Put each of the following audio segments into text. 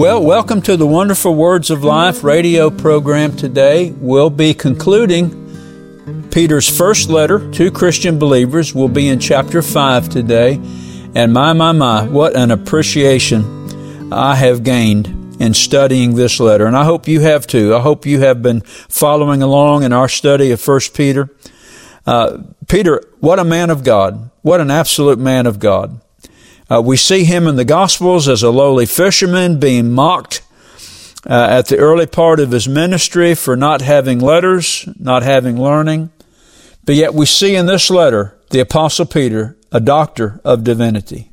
Well, welcome to the Wonderful Words of Life radio program today. We'll be concluding Peter's first letter to Christian believers. We'll be in chapter 5 today. And my, my, my, what an appreciation I have gained in studying this letter. And I hope you have too. I hope you have been following along in our study of 1 Peter. Uh, Peter, what a man of God. What an absolute man of God. Uh, we see him in the Gospels as a lowly fisherman being mocked uh, at the early part of his ministry for not having letters, not having learning. But yet we see in this letter the Apostle Peter, a doctor of divinity,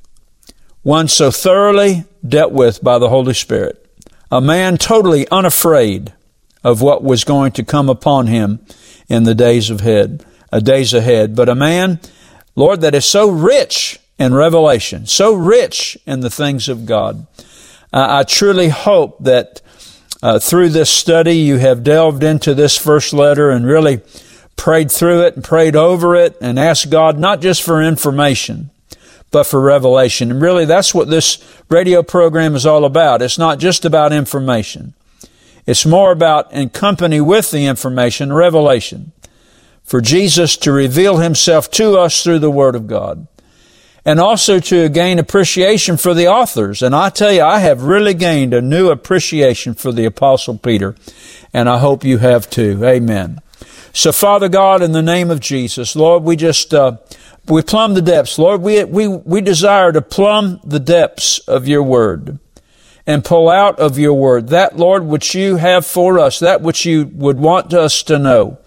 one so thoroughly dealt with by the Holy Spirit, a man totally unafraid of what was going to come upon him in the days ahead, uh, days ahead, but a man, Lord, that is so rich in revelation, so rich in the things of God. Uh, I truly hope that uh, through this study you have delved into this first letter and really prayed through it and prayed over it and asked God not just for information, but for revelation. And really that's what this radio program is all about. It's not just about information. It's more about in company with the information, revelation. For Jesus to reveal himself to us through the Word of God and also to gain appreciation for the authors. And I tell you, I have really gained a new appreciation for the Apostle Peter, and I hope you have too. Amen. So, Father God, in the name of Jesus, Lord, we just uh, we plumb the depths, Lord. We we we desire to plumb the depths of Your Word and pull out of Your Word that, Lord, which You have for us, that which You would want us to know.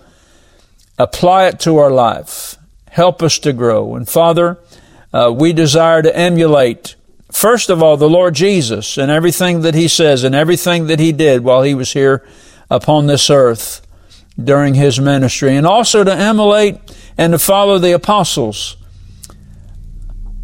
Apply it to our life. Help us to grow. And Father, uh, we desire to emulate, first of all, the Lord Jesus and everything that He says and everything that He did while He was here upon this earth during His ministry, and also to emulate and to follow the apostles.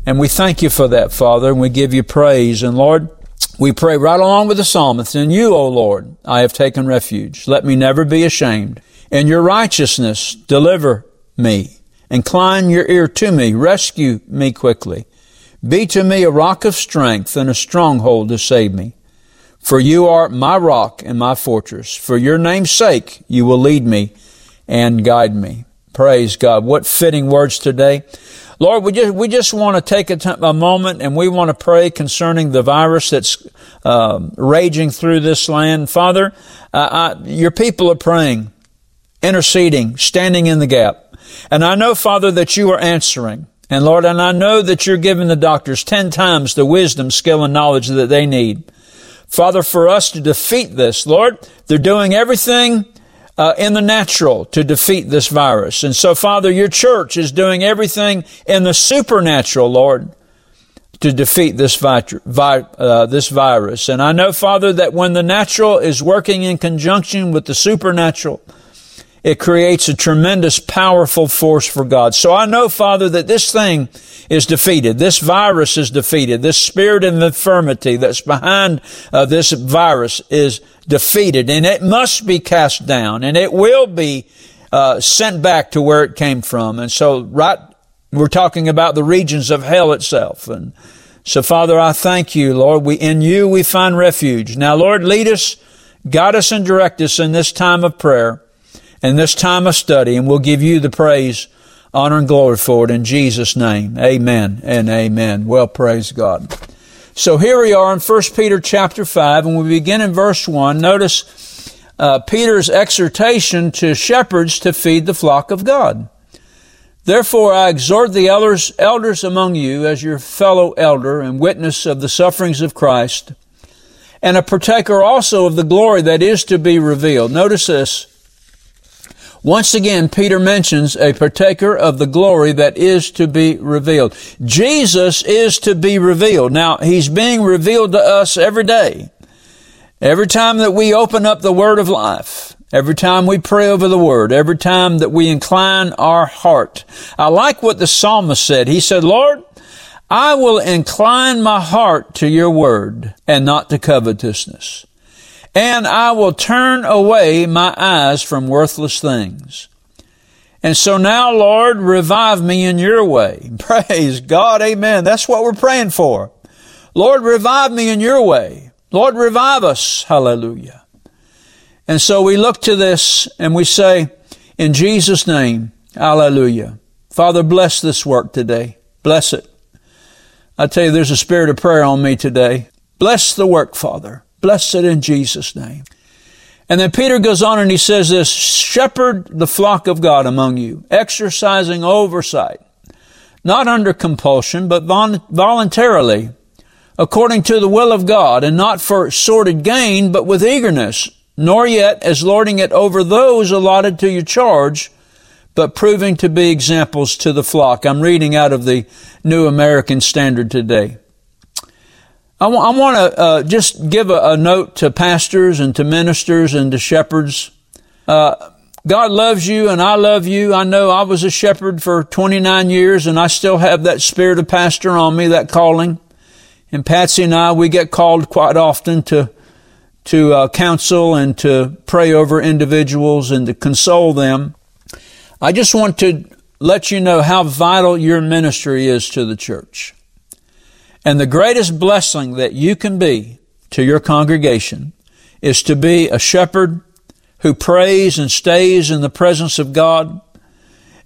And we thank you for that, Father, and we give you praise. And Lord, we pray right along with the psalmist, in you, O Lord, I have taken refuge. Let me never be ashamed. In your righteousness, deliver me. Incline your ear to me. Rescue me quickly. Be to me a rock of strength and a stronghold to save me. For you are my rock and my fortress. For your name's sake, you will lead me and guide me. Praise God. What fitting words today. Lord, we just, we just want to take a, t- a moment and we want to pray concerning the virus that's uh, raging through this land. Father, uh, I, your people are praying, interceding, standing in the gap. And I know, Father, that you are answering. And Lord, and I know that you're giving the doctors 10 times the wisdom, skill, and knowledge that they need. Father, for us to defeat this, Lord, they're doing everything uh, in the natural to defeat this virus. And so, Father, your church is doing everything in the supernatural, Lord, to defeat this, vi- vi- uh, this virus. And I know, Father, that when the natural is working in conjunction with the supernatural, it creates a tremendous, powerful force for God. So I know, Father, that this thing is defeated. This virus is defeated. This spirit of infirmity that's behind uh, this virus is defeated and it must be cast down and it will be uh, sent back to where it came from. And so, right, we're talking about the regions of hell itself. And so, Father, I thank you, Lord. We, in you we find refuge. Now, Lord, lead us, guide us and direct us in this time of prayer in this time of study, and we'll give you the praise, honor, and glory for it in Jesus' name. Amen and amen. Well, praise God. So here we are in 1 Peter chapter 5, and we begin in verse 1. Notice uh, Peter's exhortation to shepherds to feed the flock of God. Therefore, I exhort the elders, elders among you as your fellow elder and witness of the sufferings of Christ, and a partaker also of the glory that is to be revealed. Notice this. Once again, Peter mentions a partaker of the glory that is to be revealed. Jesus is to be revealed. Now, He's being revealed to us every day. Every time that we open up the Word of life, every time we pray over the Word, every time that we incline our heart. I like what the psalmist said. He said, Lord, I will incline my heart to your Word and not to covetousness and I will turn away my eyes from worthless things. And so now, Lord, revive me in your way. Praise God. Amen. That's what we're praying for. Lord, revive me in your way. Lord, revive us. Hallelujah. And so we look to this and we say, in Jesus' name, hallelujah. Father, bless this work today. Bless it. I tell you, there's a spirit of prayer on me today. Bless the work, Father. Bless it in Jesus' name. And then Peter goes on and he says this, shepherd the flock of God among you, exercising oversight, not under compulsion, but voluntarily, according to the will of God, and not for sordid gain, but with eagerness, nor yet as lording it over those allotted to your charge, but proving to be examples to the flock. I'm reading out of the New American Standard today. I, w- I want to uh, just give a, a, note to pastors and to ministers and to shepherds. Uh, God loves you and I love you. I know I was a shepherd for 29 years and I still have that spirit of pastor on me, that calling. And Patsy and I, we get called quite often to to uh, counsel and to pray over individuals and to console them. I just want to let you know how vital your ministry is to the church. And the greatest blessing that you can be to your congregation is to be a shepherd who prays and stays in the presence of God.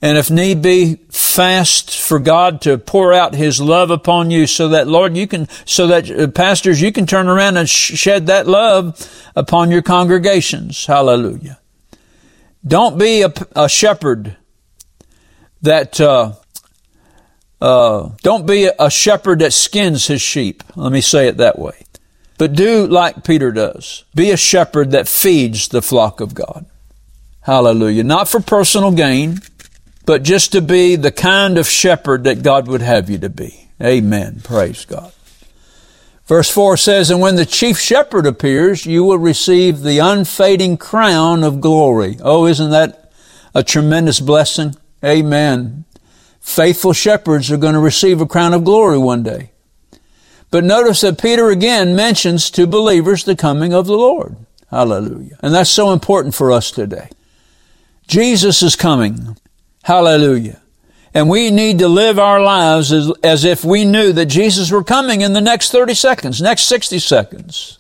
And if need be, fast for God to pour out His love upon you so that, Lord, you can, so that uh, pastors, you can turn around and shed that love upon your congregations. Hallelujah. Don't be a, a shepherd that, uh, uh, don't be a shepherd that skins his sheep. Let me say it that way. But do like Peter does. Be a shepherd that feeds the flock of God. Hallelujah. Not for personal gain, but just to be the kind of shepherd that God would have you to be. Amen. Praise God. Verse 4 says, And when the chief shepherd appears, you will receive the unfading crown of glory. Oh, isn't that a tremendous blessing? Amen faithful shepherds are going to receive a crown of glory one day. But notice that Peter again mentions to believers the coming of the Lord. Hallelujah. And that's so important for us today. Jesus is coming. Hallelujah. And we need to live our lives as, as if we knew that Jesus were coming in the next 30 seconds, next 60 seconds.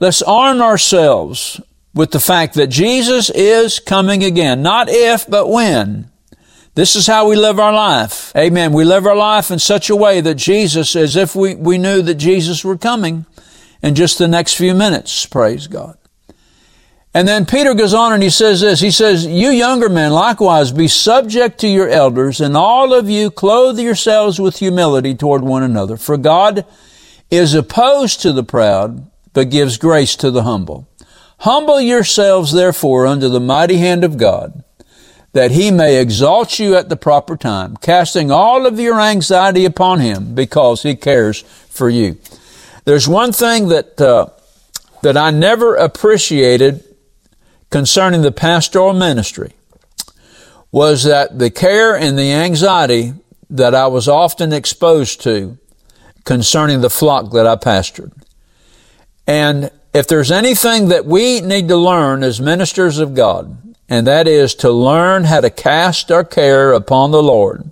Let's arm ourselves with the fact that Jesus is coming again. Not if, but when. This is how we live our life. Amen. We live our life in such a way that Jesus, as if we, we knew that Jesus were coming in just the next few minutes. Praise God. And then Peter goes on and he says this. He says, You younger men likewise be subject to your elders, and all of you clothe yourselves with humility toward one another. For God is opposed to the proud, but gives grace to the humble. Humble yourselves therefore under the mighty hand of God that he may exalt you at the proper time, casting all of your anxiety upon him because he cares for you. There's one thing that, uh, that I never appreciated concerning the pastoral ministry was that the care and the anxiety that I was often exposed to concerning the flock that I pastored. And if there's anything that we need to learn as ministers of God, and that is to learn how to cast our care upon the Lord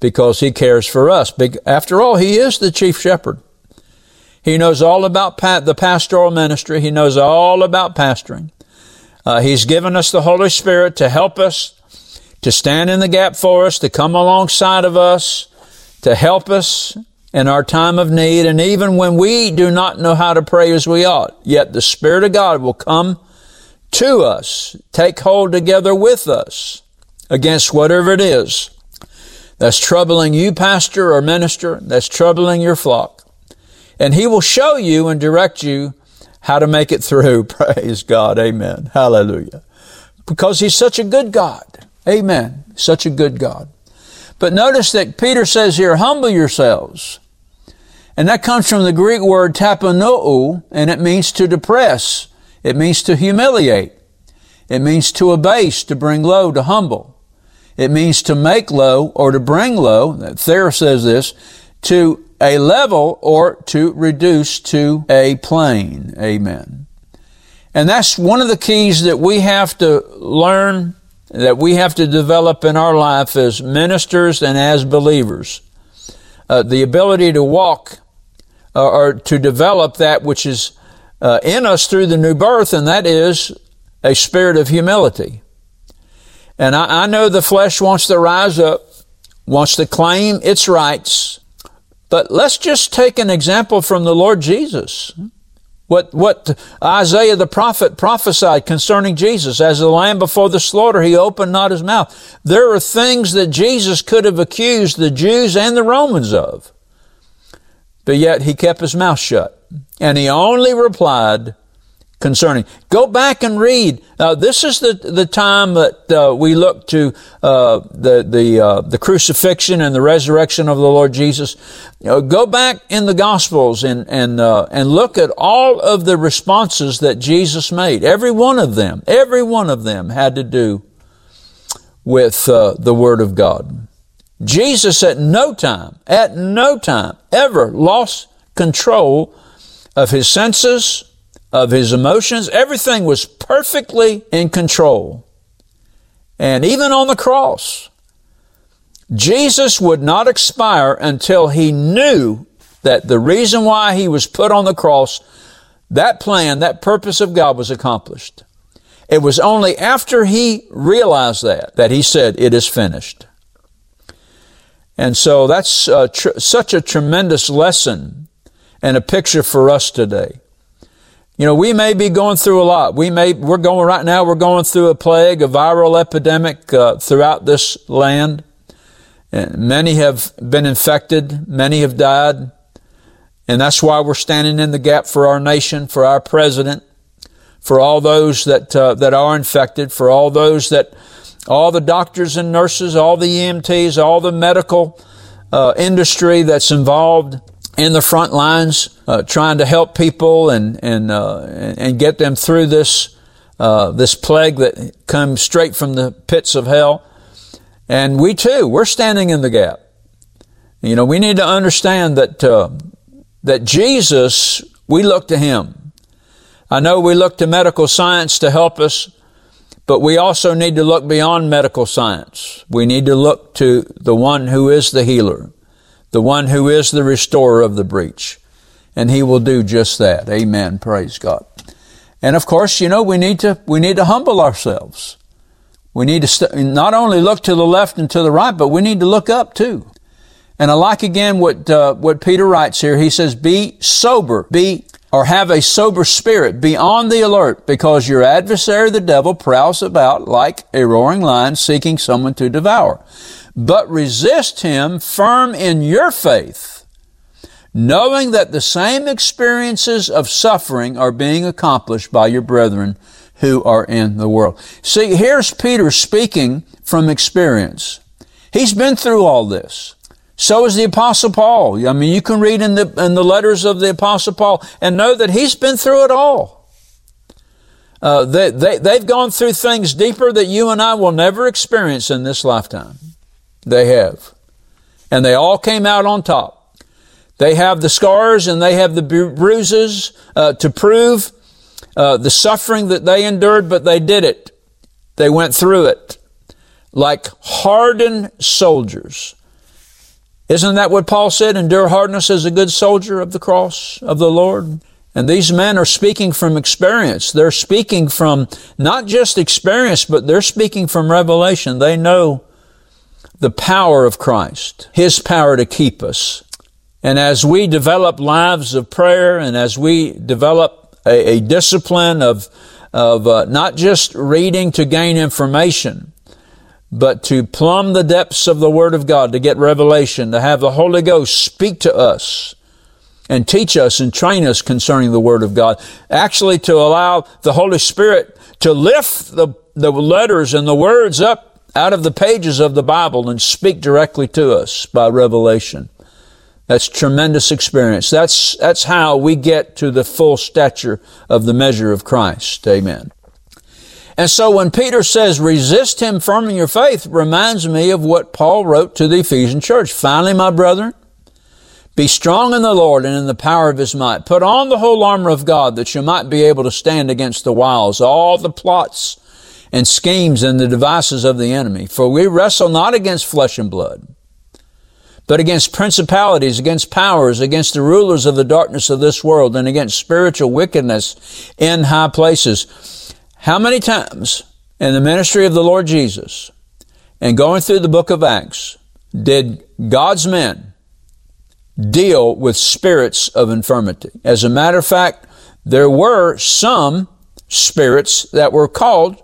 because He cares for us. After all, He is the chief shepherd. He knows all about the pastoral ministry. He knows all about pastoring. Uh, he's given us the Holy Spirit to help us, to stand in the gap for us, to come alongside of us, to help us in our time of need. And even when we do not know how to pray as we ought, yet the Spirit of God will come to us, take hold together with us against whatever it is that's troubling you, pastor or minister, that's troubling your flock. And he will show you and direct you how to make it through. Praise God. Amen. Hallelujah. Because he's such a good God. Amen. Such a good God. But notice that Peter says here, humble yourselves. And that comes from the Greek word tapanou, and it means to depress it means to humiliate. It means to abase, to bring low, to humble. It means to make low or to bring low. Thayer says this, to a level or to reduce to a plane. Amen. And that's one of the keys that we have to learn, that we have to develop in our life as ministers and as believers. Uh, the ability to walk uh, or to develop that which is uh, in us through the new birth, and that is a spirit of humility. And I, I know the flesh wants to rise up, wants to claim its rights, but let's just take an example from the Lord Jesus. What, what Isaiah the prophet prophesied concerning Jesus. As the lamb before the slaughter, he opened not his mouth. There are things that Jesus could have accused the Jews and the Romans of. But yet he kept his mouth shut. And he only replied, concerning. Go back and read. Uh, this is the the time that uh, we look to uh, the the uh, the crucifixion and the resurrection of the Lord Jesus. You know, go back in the Gospels and and uh, and look at all of the responses that Jesus made. Every one of them, every one of them had to do with uh, the Word of God. Jesus at no time, at no time, ever lost control of his senses of his emotions. Everything was perfectly in control. And even on the cross, Jesus would not expire until he knew that the reason why he was put on the cross, that plan, that purpose of God was accomplished. It was only after he realized that, that he said, it is finished. And so that's uh, tr- such a tremendous lesson and a picture for us today. You know, we may be going through a lot. We may, we're going right now, we're going through a plague, a viral epidemic uh, throughout this land. And many have been infected. Many have died. And that's why we're standing in the gap for our nation, for our president, for all those that, uh, that are infected, for all those that, all the doctors and nurses, all the EMTs, all the medical uh, industry that's involved in the front lines, uh, trying to help people and and uh, and get them through this uh, this plague that comes straight from the pits of hell. And we too, we're standing in the gap. You know, we need to understand that uh, that Jesus, we look to Him. I know we look to medical science to help us, but we also need to look beyond medical science. We need to look to the one who is the healer the one who is the restorer of the breach. And he will do just that. Amen. Praise God. And of course, you know, we need to, we need to humble ourselves. We need to st- not only look to the left and to the right, but we need to look up too. And I like again what, uh, what Peter writes here. He says, be sober, be, or have a sober spirit, be on the alert, because your adversary, the devil, prowls about like a roaring lion seeking someone to devour but resist him firm in your faith, knowing that the same experiences of suffering are being accomplished by your brethren who are in the world. See, here's Peter speaking from experience. He's been through all this. So is the apostle Paul. I mean, you can read in the, in the letters of the apostle Paul and know that he's been through it all. Uh, they, they, they've gone through things deeper that you and I will never experience in this lifetime. They have. And they all came out on top. They have the scars and they have the bruises uh, to prove uh, the suffering that they endured, but they did it. They went through it like hardened soldiers. Isn't that what Paul said? Endure hardness as a good soldier of the cross of the Lord. And these men are speaking from experience. They're speaking from not just experience, but they're speaking from revelation. They know the power of Christ, His power to keep us. And as we develop lives of prayer and as we develop a, a discipline of, of uh, not just reading to gain information, but to plumb the depths of the Word of God, to get revelation, to have the Holy Ghost speak to us and teach us and train us concerning the Word of God. Actually, to allow the Holy Spirit to lift the, the letters and the words up out of the pages of the Bible and speak directly to us by revelation. That's tremendous experience. That's, that's how we get to the full stature of the measure of Christ. Amen. And so when Peter says, resist him firm in your faith, reminds me of what Paul wrote to the Ephesian church. Finally, my brethren, be strong in the Lord and in the power of his might. Put on the whole armor of God that you might be able to stand against the wiles, all the plots and schemes and the devices of the enemy. For we wrestle not against flesh and blood, but against principalities, against powers, against the rulers of the darkness of this world, and against spiritual wickedness in high places. How many times in the ministry of the Lord Jesus and going through the book of Acts did God's men deal with spirits of infirmity? As a matter of fact, there were some spirits that were called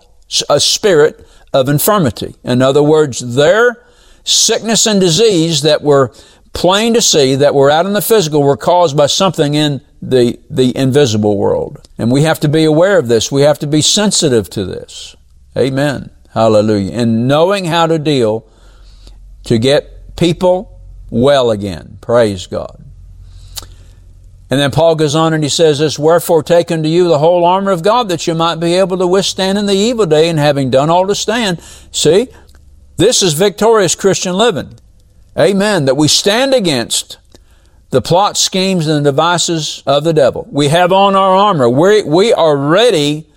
a spirit of infirmity. In other words, their sickness and disease that were plain to see, that were out in the physical, were caused by something in the, the invisible world. And we have to be aware of this. We have to be sensitive to this. Amen. Hallelujah. And knowing how to deal to get people well again. Praise God. And then Paul goes on and he says this, Wherefore take unto you the whole armor of God that you might be able to withstand in the evil day and having done all to stand. See, this is victorious Christian living. Amen. That we stand against the plot schemes and the devices of the devil. We have on our armor. we we are ready,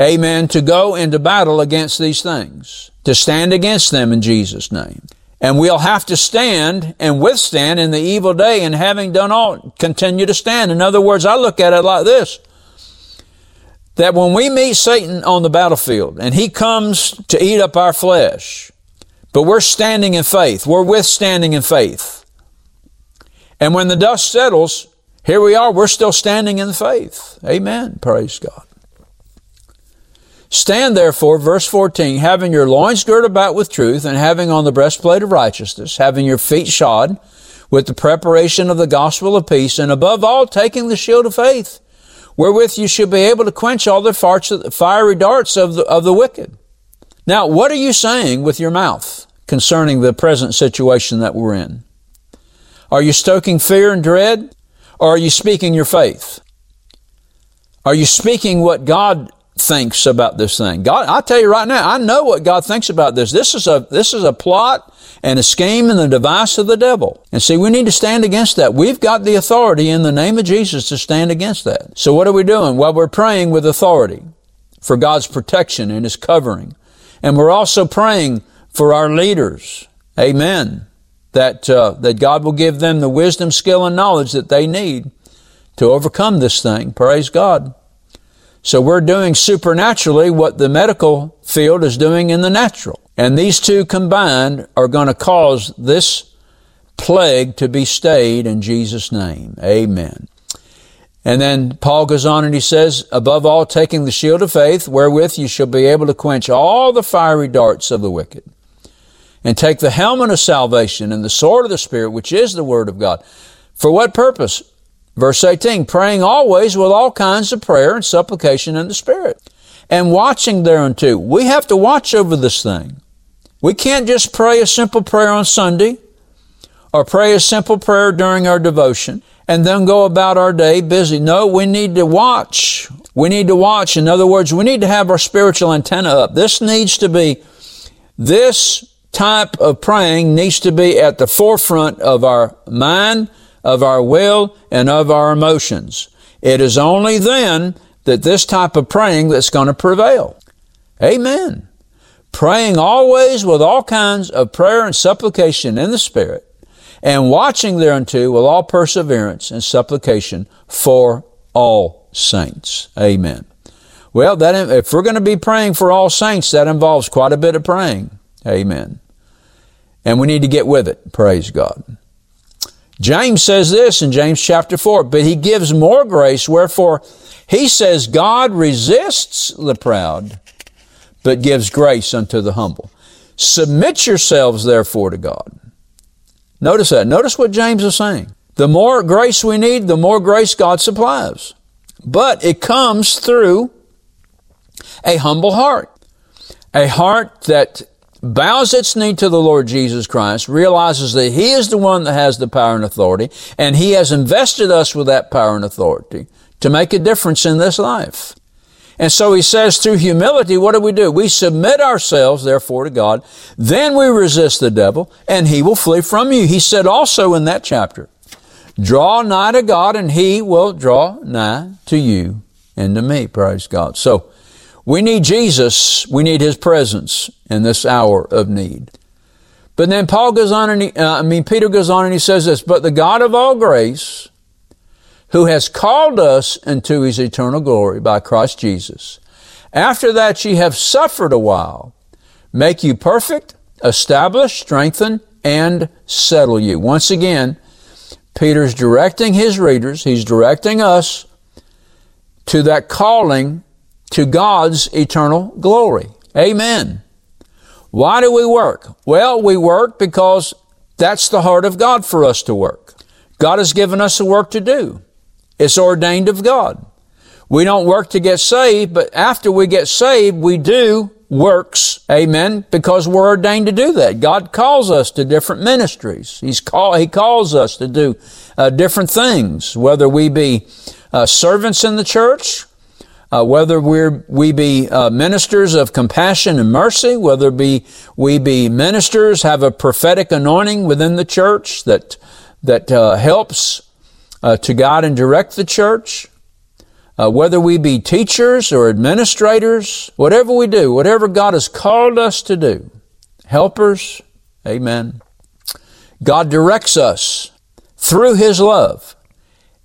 amen, to go into battle against these things, to stand against them in Jesus' name. And we'll have to stand and withstand in the evil day and having done all, continue to stand. In other words, I look at it like this. That when we meet Satan on the battlefield and he comes to eat up our flesh, but we're standing in faith, we're withstanding in faith. And when the dust settles, here we are, we're still standing in the faith. Amen. Praise God. Stand therefore, verse 14, having your loins girt about with truth, and having on the breastplate of righteousness, having your feet shod with the preparation of the gospel of peace, and above all, taking the shield of faith, wherewith you shall be able to quench all the fiery darts of the, of the wicked. Now, what are you saying with your mouth concerning the present situation that we're in? Are you stoking fear and dread? Or are you speaking your faith? Are you speaking what God thinks about this thing. God, I'll tell you right now, I know what God thinks about this. This is a, this is a plot and a scheme and the device of the devil. And see, we need to stand against that. We've got the authority in the name of Jesus to stand against that. So what are we doing? Well, we're praying with authority for God's protection and His covering. And we're also praying for our leaders. Amen. That, uh, that God will give them the wisdom, skill, and knowledge that they need to overcome this thing. Praise God. So we're doing supernaturally what the medical field is doing in the natural. And these two combined are going to cause this plague to be stayed in Jesus' name. Amen. And then Paul goes on and he says, above all, taking the shield of faith, wherewith you shall be able to quench all the fiery darts of the wicked. And take the helmet of salvation and the sword of the Spirit, which is the Word of God. For what purpose? Verse 18, praying always with all kinds of prayer and supplication in the Spirit. And watching thereunto. We have to watch over this thing. We can't just pray a simple prayer on Sunday or pray a simple prayer during our devotion and then go about our day busy. No, we need to watch. We need to watch. In other words, we need to have our spiritual antenna up. This needs to be, this type of praying needs to be at the forefront of our mind, of our will and of our emotions. It is only then that this type of praying that's going to prevail. Amen. Praying always with all kinds of prayer and supplication in the Spirit, and watching thereunto with all perseverance and supplication for all saints. Amen. Well, that, if we're going to be praying for all saints, that involves quite a bit of praying. Amen. And we need to get with it. Praise God. James says this in James chapter 4, but he gives more grace, wherefore he says, God resists the proud, but gives grace unto the humble. Submit yourselves therefore to God. Notice that. Notice what James is saying. The more grace we need, the more grace God supplies. But it comes through a humble heart. A heart that bows its knee to the Lord Jesus Christ, realizes that He is the one that has the power and authority, and He has invested us with that power and authority to make a difference in this life. And so he says through humility, what do we do? We submit ourselves, therefore, to God. Then we resist the devil and he will flee from you. He said also in that chapter, draw nigh to God and he will draw nigh to you and to me. Praise God. So we need Jesus. We need His presence in this hour of need. But then Paul goes on and he, uh, I mean, Peter goes on and he says this, but the God of all grace, who has called us into his eternal glory by Christ Jesus, after that ye have suffered a while, make you perfect, establish, strengthen, and settle you. Once again, Peter's directing his readers, he's directing us to that calling to God's eternal glory. Amen. Why do we work? Well, we work because that's the heart of God for us to work. God has given us a work to do. It's ordained of God. We don't work to get saved, but after we get saved, we do works. Amen. Because we're ordained to do that. God calls us to different ministries. He's call, He calls us to do uh, different things, whether we be uh, servants in the church, uh, whether we're, we be uh, ministers of compassion and mercy, whether be, we be ministers, have a prophetic anointing within the church that, that uh, helps uh, to guide and direct the church, uh, whether we be teachers or administrators, whatever we do, whatever God has called us to do, helpers, amen. God directs us through His love.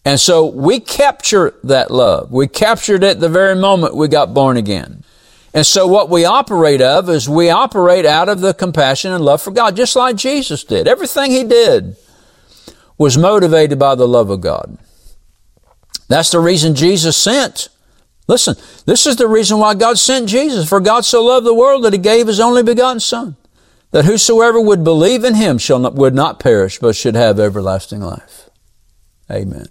And so we capture that love. We captured it the very moment we got born again. And so what we operate of is we operate out of the compassion and love for God, just like Jesus did. Everything He did was motivated by the love of God. That's the reason Jesus sent. Listen, this is the reason why God sent Jesus. For God so loved the world that He gave His only begotten Son, that whosoever would believe in Him shall not, would not perish, but should have everlasting life. Amen.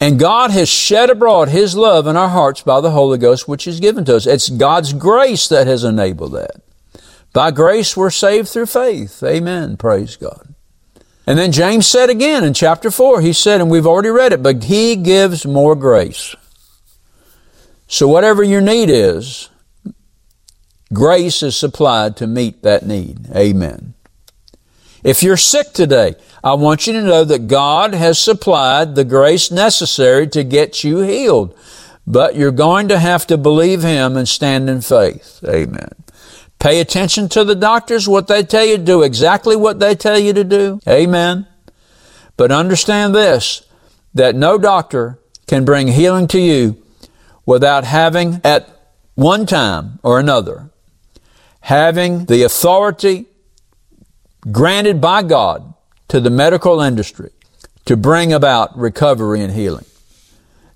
And God has shed abroad His love in our hearts by the Holy Ghost, which is given to us. It's God's grace that has enabled that. By grace we're saved through faith. Amen. Praise God. And then James said again in chapter 4, he said, and we've already read it, but He gives more grace. So whatever your need is, grace is supplied to meet that need. Amen. If you're sick today, I want you to know that God has supplied the grace necessary to get you healed. But you're going to have to believe Him and stand in faith. Amen. Pay attention to the doctors, what they tell you, to do exactly what they tell you to do. Amen. But understand this, that no doctor can bring healing to you without having at one time or another, having the authority granted by God to the medical industry to bring about recovery and healing.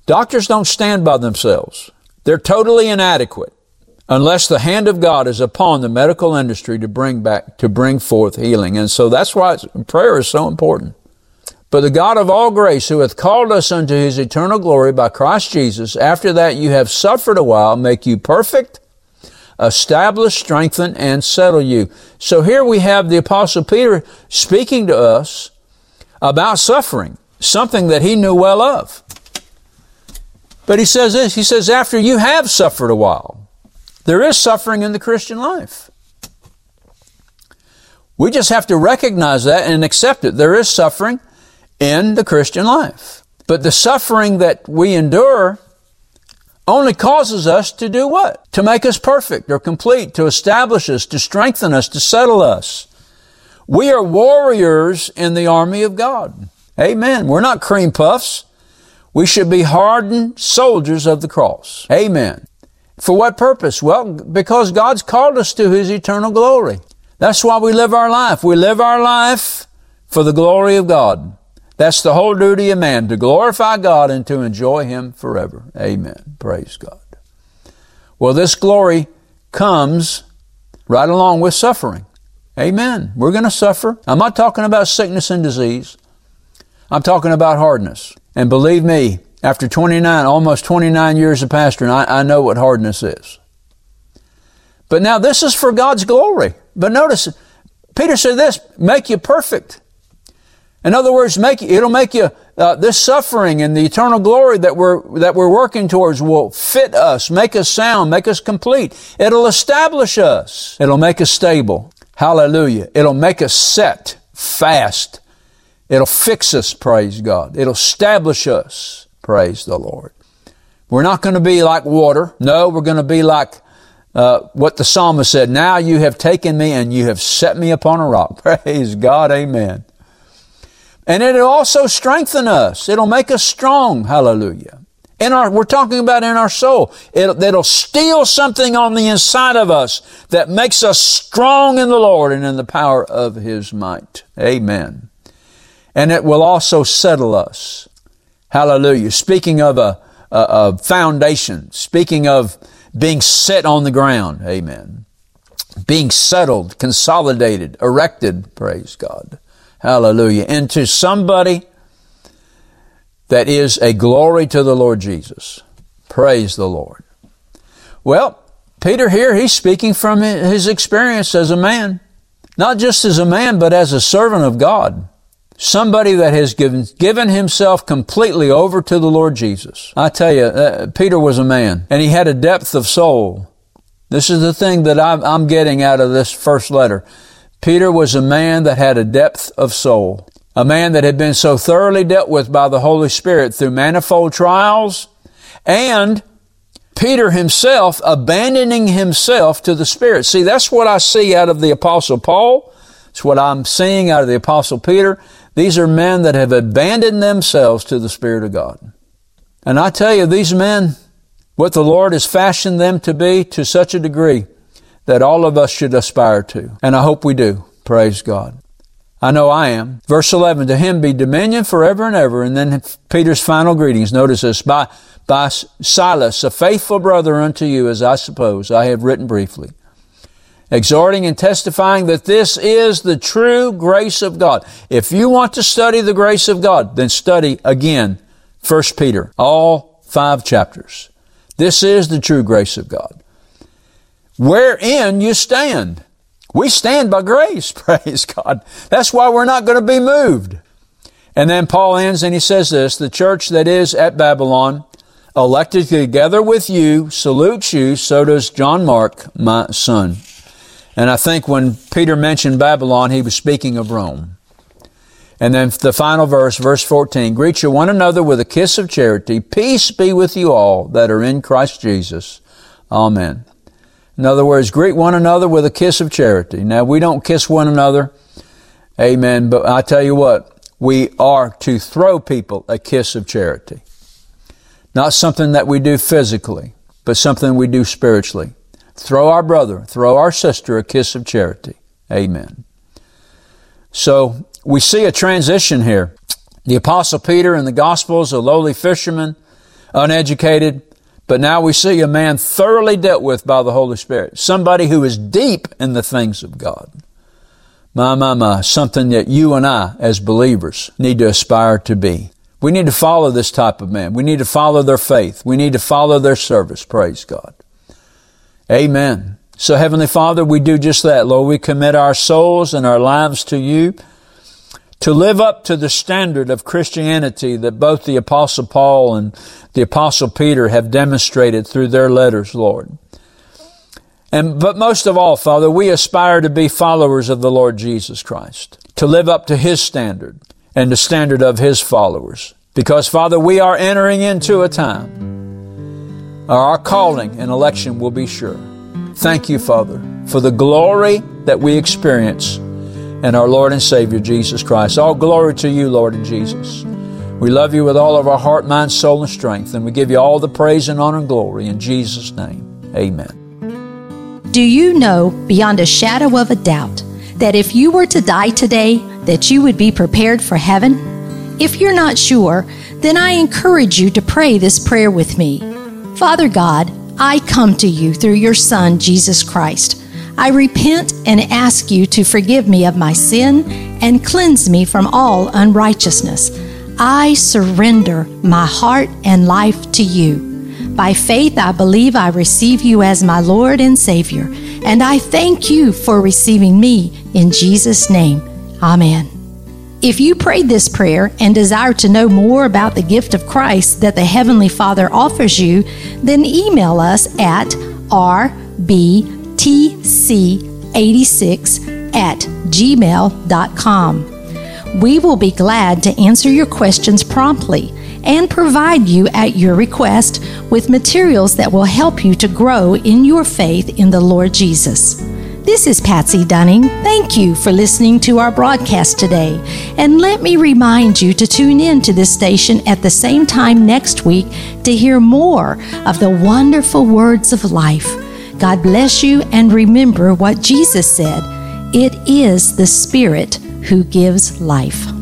Doctors don't stand by themselves. They're totally inadequate unless the hand of God is upon the medical industry to bring back, to bring forth healing. And so that's why prayer is so important. But the God of all grace, who hath called us unto his eternal glory by Christ Jesus, after that you have suffered a while, make you perfect, establish, strengthen, and settle you. So here we have the apostle Peter speaking to us about suffering, something that he knew well of. But he says this, he says, after you have suffered a while, there is suffering in the Christian life. We just have to recognize that and accept it. There is suffering in the Christian life. But the suffering that we endure only causes us to do what? To make us perfect or complete, to establish us, to strengthen us, to settle us. We are warriors in the army of God. Amen. We're not cream puffs. We should be hardened soldiers of the cross. Amen. For what purpose? Well, because God's called us to His eternal glory. That's why we live our life. We live our life for the glory of God. That's the whole duty of man, to glorify God and to enjoy Him forever. Amen. Praise God. Well, this glory comes right along with suffering. Amen. We're going to suffer. I'm not talking about sickness and disease. I'm talking about hardness. And believe me, after 29, almost 29 years of pastoring, I, I know what hardness is. But now this is for God's glory. But notice, Peter said this, make you perfect. In other words, make it'll make you uh, this suffering and the eternal glory that we're that we're working towards will fit us, make us sound, make us complete. It'll establish us. It'll make us stable. Hallelujah. It'll make us set fast. It'll fix us, praise God. It'll establish us, praise the Lord. We're not going to be like water. No, we're going to be like uh, what the psalmist said, Now you have taken me and you have set me upon a rock. Praise God, amen. And it'll also strengthen us. It'll make us strong. Hallelujah. In our, we're talking about in our soul. It, it'll steal something on the inside of us that makes us strong in the Lord and in the power of His might. Amen. And it will also settle us. Hallelujah. Speaking of a, a, a foundation, speaking of being set on the ground. Amen. Being settled, consolidated, erected, praise God. Hallelujah. Into somebody that is a glory to the Lord Jesus. Praise the Lord. Well, Peter here, he's speaking from his experience as a man. Not just as a man, but as a servant of God. Somebody that has given, given himself completely over to the Lord Jesus. I tell you, uh, Peter was a man and he had a depth of soul. This is the thing that I'm, I'm getting out of this first letter. Peter was a man that had a depth of soul. A man that had been so thoroughly dealt with by the Holy Spirit through manifold trials and Peter himself abandoning himself to the Spirit. See, that's what I see out of the Apostle Paul. It's what I'm seeing out of the Apostle Peter. These are men that have abandoned themselves to the Spirit of God. And I tell you, these men, what the Lord has fashioned them to be to such a degree that all of us should aspire to. And I hope we do. Praise God. I know I am. Verse 11, to him be dominion forever and ever. And then Peter's final greetings. Notice this. By, by Silas, a faithful brother unto you, as I suppose I have written briefly exhorting and testifying that this is the true grace of God. If you want to study the grace of God, then study again 1 Peter, all five chapters. This is the true grace of God. Wherein you stand. We stand by grace, praise God. That's why we're not going to be moved. And then Paul ends and he says this, the church that is at Babylon, elected together with you, salutes you, so does John Mark, my son. And I think when Peter mentioned Babylon, he was speaking of Rome. And then the final verse, verse 14, greet you one another with a kiss of charity. Peace be with you all that are in Christ Jesus. Amen. In other words, greet one another with a kiss of charity. Now, we don't kiss one another. Amen. But I tell you what, we are to throw people a kiss of charity. Not something that we do physically, but something we do spiritually. Throw our brother, throw our sister a kiss of charity. Amen. So we see a transition here. The apostle Peter in the gospels, a lowly fisherman, uneducated, but now we see a man thoroughly dealt with by the Holy Spirit. Somebody who is deep in the things of God. My, my, my, something that you and I as believers need to aspire to be. We need to follow this type of man. We need to follow their faith. We need to follow their service. Praise God. Amen. So Heavenly Father, we do just that, Lord. We commit our souls and our lives to you to live up to the standard of Christianity that both the Apostle Paul and the Apostle Peter have demonstrated through their letters, Lord. And, but most of all, Father, we aspire to be followers of the Lord Jesus Christ, to live up to His standard and the standard of His followers. Because, Father, we are entering into a time our calling and election will be sure. Thank you, Father, for the glory that we experience in our Lord and Savior Jesus Christ. All glory to you, Lord and Jesus. We love you with all of our heart, mind, soul, and strength, and we give you all the praise and honor and glory in Jesus' name. Amen. Do you know beyond a shadow of a doubt that if you were to die today, that you would be prepared for heaven? If you're not sure, then I encourage you to pray this prayer with me. Father God, I come to you through your Son, Jesus Christ. I repent and ask you to forgive me of my sin and cleanse me from all unrighteousness. I surrender my heart and life to you. By faith, I believe I receive you as my Lord and Savior, and I thank you for receiving me in Jesus' name. Amen. If you prayed this prayer and desire to know more about the gift of Christ that the Heavenly Father offers you, then email us at rbtc86 at gmail.com. We will be glad to answer your questions promptly and provide you at your request with materials that will help you to grow in your faith in the Lord Jesus. This is Patsy Dunning. Thank you for listening to our broadcast today. And let me remind you to tune in to this station at the same time next week to hear more of the wonderful words of life. God bless you and remember what Jesus said it is the Spirit who gives life.